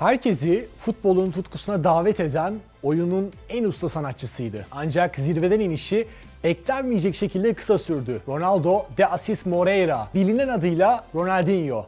Herkesi futbolun tutkusuna davet eden oyunun en usta sanatçısıydı. Ancak zirveden inişi beklenmeyecek şekilde kısa sürdü. Ronaldo de Assis Moreira, bilinen adıyla Ronaldinho.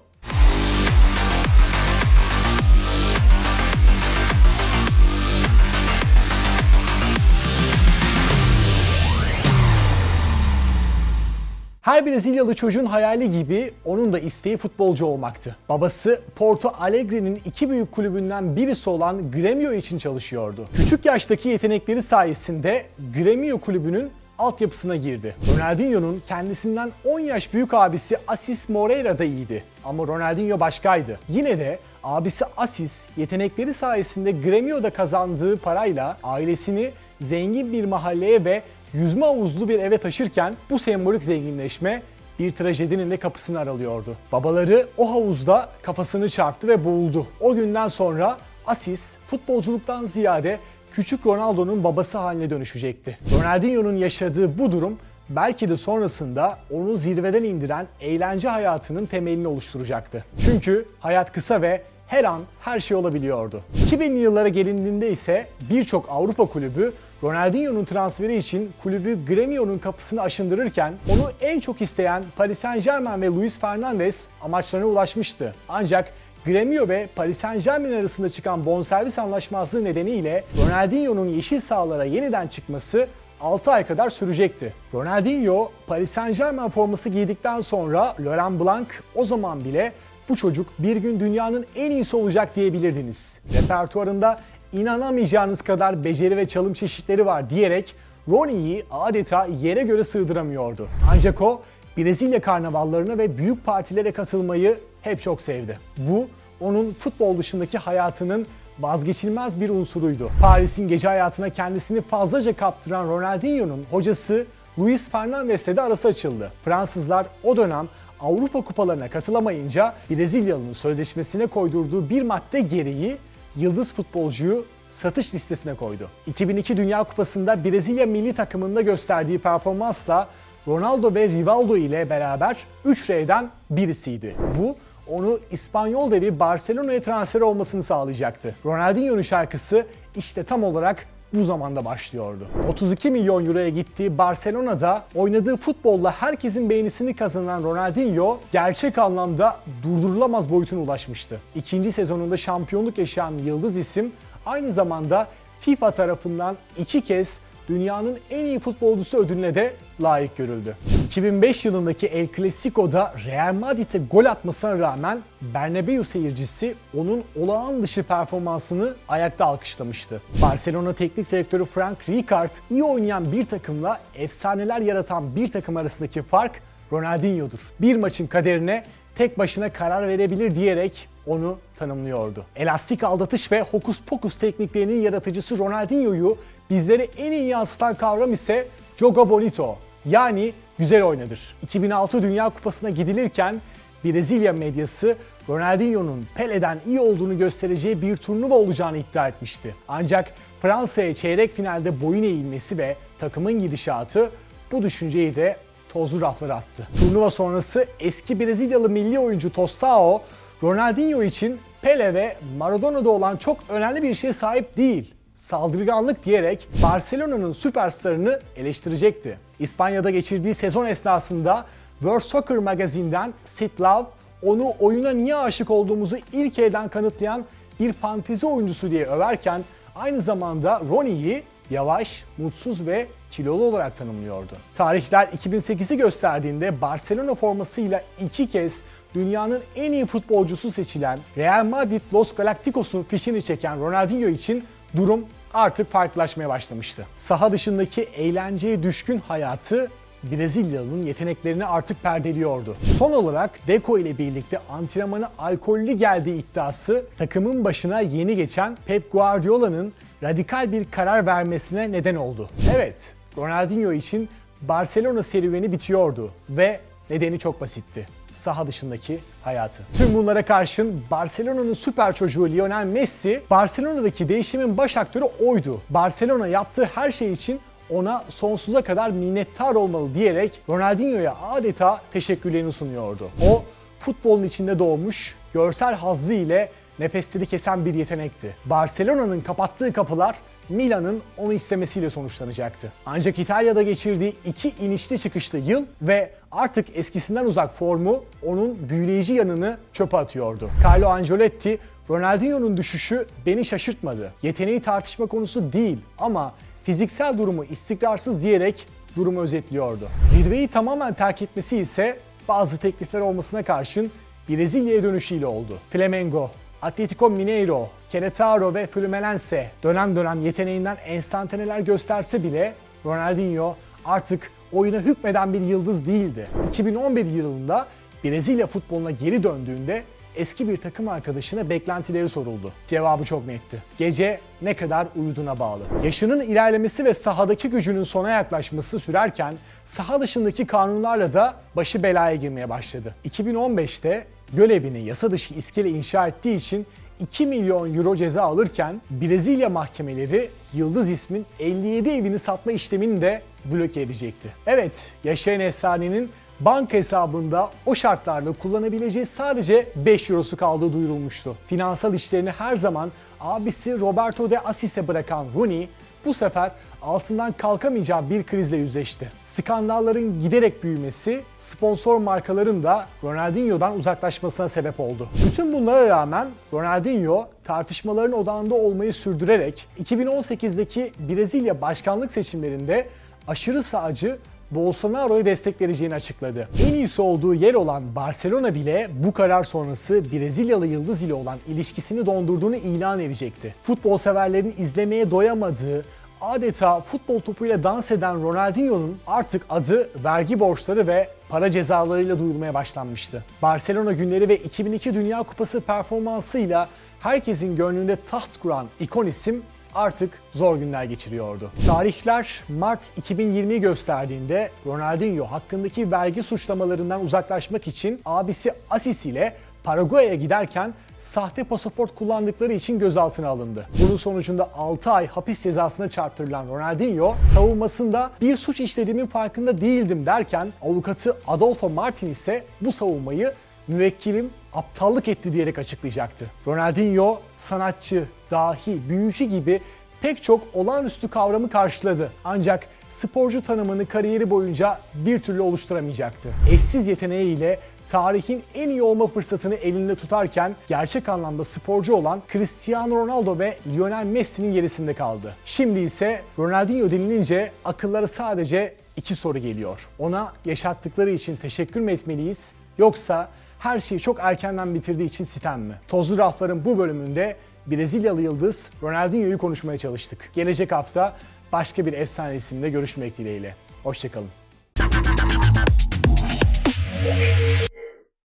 Her Brezilyalı çocuğun hayali gibi onun da isteği futbolcu olmaktı. Babası Porto Alegre'nin iki büyük kulübünden birisi olan Grêmio için çalışıyordu. Küçük yaştaki yetenekleri sayesinde Grêmio kulübünün altyapısına girdi. Ronaldinho'nun kendisinden 10 yaş büyük abisi Assis Moreira da iyiydi. Ama Ronaldinho başkaydı. Yine de abisi Assis yetenekleri sayesinde Grêmio'da kazandığı parayla ailesini zengin bir mahalleye ve yüzme havuzlu bir eve taşırken bu sembolik zenginleşme bir trajedinin de kapısını aralıyordu. Babaları o havuzda kafasını çarptı ve boğuldu. O günden sonra Asis futbolculuktan ziyade küçük Ronaldo'nun babası haline dönüşecekti. Ronaldinho'nun yaşadığı bu durum belki de sonrasında onu zirveden indiren eğlence hayatının temelini oluşturacaktı. Çünkü hayat kısa ve her an her şey olabiliyordu. 2000'li yıllara gelindiğinde ise birçok Avrupa kulübü Ronaldinho'nun transferi için kulübü Grêmio'nun kapısını aşındırırken onu en çok isteyen Paris Saint Germain ve Luis Fernandes amaçlarına ulaşmıştı. Ancak Grêmio ve Paris Saint Germain arasında çıkan bonservis anlaşmazlığı nedeniyle Ronaldinho'nun yeşil sahalara yeniden çıkması 6 ay kadar sürecekti. Ronaldinho Paris Saint Germain forması giydikten sonra Laurent Blanc o zaman bile bu çocuk bir gün dünyanın en iyisi olacak diyebilirdiniz. Repertuarında inanamayacağınız kadar beceri ve çalım çeşitleri var diyerek Ronnie'yi adeta yere göre sığdıramıyordu. Ancak o Brezilya karnavallarına ve büyük partilere katılmayı hep çok sevdi. Bu onun futbol dışındaki hayatının vazgeçilmez bir unsuruydu. Paris'in gece hayatına kendisini fazlaca kaptıran Ronaldinho'nun hocası Luis Fernandes'le de arası açıldı. Fransızlar o dönem Avrupa kupalarına katılamayınca Brezilyalı'nın sözleşmesine koydurduğu bir madde gereği yıldız futbolcuyu satış listesine koydu. 2002 Dünya Kupası'nda Brezilya milli takımında gösterdiği performansla Ronaldo ve Rivaldo ile beraber 3 R'den birisiydi. Bu onu İspanyol devi Barcelona'ya transfer olmasını sağlayacaktı. Ronaldinho'nun şarkısı işte tam olarak bu zamanda başlıyordu. 32 milyon euroya gittiği Barcelona'da oynadığı futbolla herkesin beğenisini kazanan Ronaldinho gerçek anlamda durdurulamaz boyutuna ulaşmıştı. İkinci sezonunda şampiyonluk yaşayan yıldız isim aynı zamanda FIFA tarafından iki kez dünyanın en iyi futbolcusu ödülüne de layık görüldü. 2005 yılındaki El Clasico'da Real Madrid'e gol atmasına rağmen Bernabeu seyircisi onun olağan dışı performansını ayakta alkışlamıştı. Barcelona Teknik Direktörü Frank Rijkaard iyi oynayan bir takımla efsaneler yaratan bir takım arasındaki fark Ronaldinho'dur. Bir maçın kaderine tek başına karar verebilir diyerek onu tanımlıyordu. Elastik aldatış ve hokus pokus tekniklerinin yaratıcısı Ronaldinho'yu bizlere en iyi yansıtan kavram ise Jogo Bonito yani güzel oynadır. 2006 Dünya Kupası'na gidilirken Brezilya medyası Ronaldinho'nun Pele'den iyi olduğunu göstereceği bir turnuva olacağını iddia etmişti. Ancak Fransa'ya çeyrek finalde boyun eğilmesi ve takımın gidişatı bu düşünceyi de tozlu raflara attı. Turnuva sonrası eski Brezilyalı milli oyuncu Tostao, Ronaldinho için Pele ve Maradona'da olan çok önemli bir şeye sahip değil saldırganlık diyerek Barcelona'nın süperstarını eleştirecekti. İspanya'da geçirdiği sezon esnasında World Soccer magazinden Sid Love onu oyuna niye aşık olduğumuzu ilk elden kanıtlayan bir fantezi oyuncusu diye överken aynı zamanda Ronnie'yi yavaş, mutsuz ve kilolu olarak tanımlıyordu. Tarihler 2008'i gösterdiğinde Barcelona formasıyla iki kez dünyanın en iyi futbolcusu seçilen Real Madrid Los Galacticos'un fişini çeken Ronaldinho için durum artık farklılaşmaya başlamıştı. Saha dışındaki eğlenceye düşkün hayatı Brezilyalı'nın yeteneklerini artık perdeliyordu. Son olarak Deco ile birlikte antrenmanı alkollü geldiği iddiası takımın başına yeni geçen Pep Guardiola'nın radikal bir karar vermesine neden oldu. Evet, Ronaldinho için Barcelona serüveni bitiyordu ve nedeni çok basitti saha dışındaki hayatı. Tüm bunlara karşın Barcelona'nın süper çocuğu Lionel Messi, Barcelona'daki değişimin baş aktörü oydu. Barcelona yaptığı her şey için ona sonsuza kadar minnettar olmalı diyerek Ronaldinho'ya adeta teşekkürlerini sunuyordu. O futbolun içinde doğmuş, görsel hazzı ile nefesleri kesen bir yetenekti. Barcelona'nın kapattığı kapılar Milan'ın onu istemesiyle sonuçlanacaktı. Ancak İtalya'da geçirdiği iki inişli çıkışlı yıl ve artık eskisinden uzak formu onun büyüleyici yanını çöpe atıyordu. Carlo Ancelotti, Ronaldinho'nun düşüşü beni şaşırtmadı. Yeteneği tartışma konusu değil ama fiziksel durumu istikrarsız diyerek durumu özetliyordu. Zirveyi tamamen terk etmesi ise bazı teklifler olmasına karşın Brezilya'ya dönüşüyle oldu. Flamengo, Atletico Mineiro, Querétaro ve Fluminense dönem dönem yeteneğinden enstantaneler gösterse bile Ronaldinho artık oyuna hükmeden bir yıldız değildi. 2011 yılında Brezilya futboluna geri döndüğünde eski bir takım arkadaşına beklentileri soruldu. Cevabı çok netti. Gece ne kadar uyuduğuna bağlı. Yaşının ilerlemesi ve sahadaki gücünün sona yaklaşması sürerken saha dışındaki kanunlarla da başı belaya girmeye başladı. 2015'te göl evini yasa dışı iskele inşa ettiği için 2 milyon euro ceza alırken Brezilya mahkemeleri Yıldız ismin 57 evini satma işlemini de bloke edecekti. Evet, yaşayan efsanenin banka hesabında o şartlarla kullanabileceği sadece 5 eurosu kaldığı duyurulmuştu. Finansal işlerini her zaman abisi Roberto de Assis'e bırakan Rooney bu sefer altından kalkamayacağı bir krizle yüzleşti. Skandalların giderek büyümesi sponsor markaların da Ronaldinho'dan uzaklaşmasına sebep oldu. Bütün bunlara rağmen Ronaldinho tartışmaların odağında olmayı sürdürerek 2018'deki Brezilya başkanlık seçimlerinde aşırı sağcı Bolsonaro'yu destekleyeceğini açıkladı. En iyisi olduğu yer olan Barcelona bile bu karar sonrası Brezilyalı yıldız ile olan ilişkisini dondurduğunu ilan edecekti. Futbol severlerin izlemeye doyamadığı, adeta futbol topuyla dans eden Ronaldinho'nun artık adı vergi borçları ve para cezalarıyla duyulmaya başlanmıştı. Barcelona günleri ve 2002 Dünya Kupası performansıyla herkesin gönlünde taht kuran ikon isim artık zor günler geçiriyordu. Tarihler Mart 2020'yi gösterdiğinde Ronaldinho hakkındaki vergi suçlamalarından uzaklaşmak için abisi Asis ile Paraguay'a giderken sahte pasaport kullandıkları için gözaltına alındı. Bunun sonucunda 6 ay hapis cezasına çarptırılan Ronaldinho savunmasında bir suç işlediğimin farkında değildim derken avukatı Adolfo Martin ise bu savunmayı müvekkilim aptallık etti diyerek açıklayacaktı. Ronaldinho sanatçı, dahi, büyücü gibi pek çok olağanüstü kavramı karşıladı. Ancak sporcu tanımını kariyeri boyunca bir türlü oluşturamayacaktı. Eşsiz yeteneğiyle tarihin en iyi olma fırsatını elinde tutarken gerçek anlamda sporcu olan Cristiano Ronaldo ve Lionel Messi'nin gerisinde kaldı. Şimdi ise Ronaldinho denilince akıllara sadece iki soru geliyor. Ona yaşattıkları için teşekkür mü etmeliyiz yoksa her şeyi çok erkenden bitirdiği için sitem mi? Tozlu Raflar'ın bu bölümünde Brezilyalı yıldız Ronaldinho'yu konuşmaya çalıştık. Gelecek hafta başka bir efsane isimle görüşmek dileğiyle. Hoşçakalın.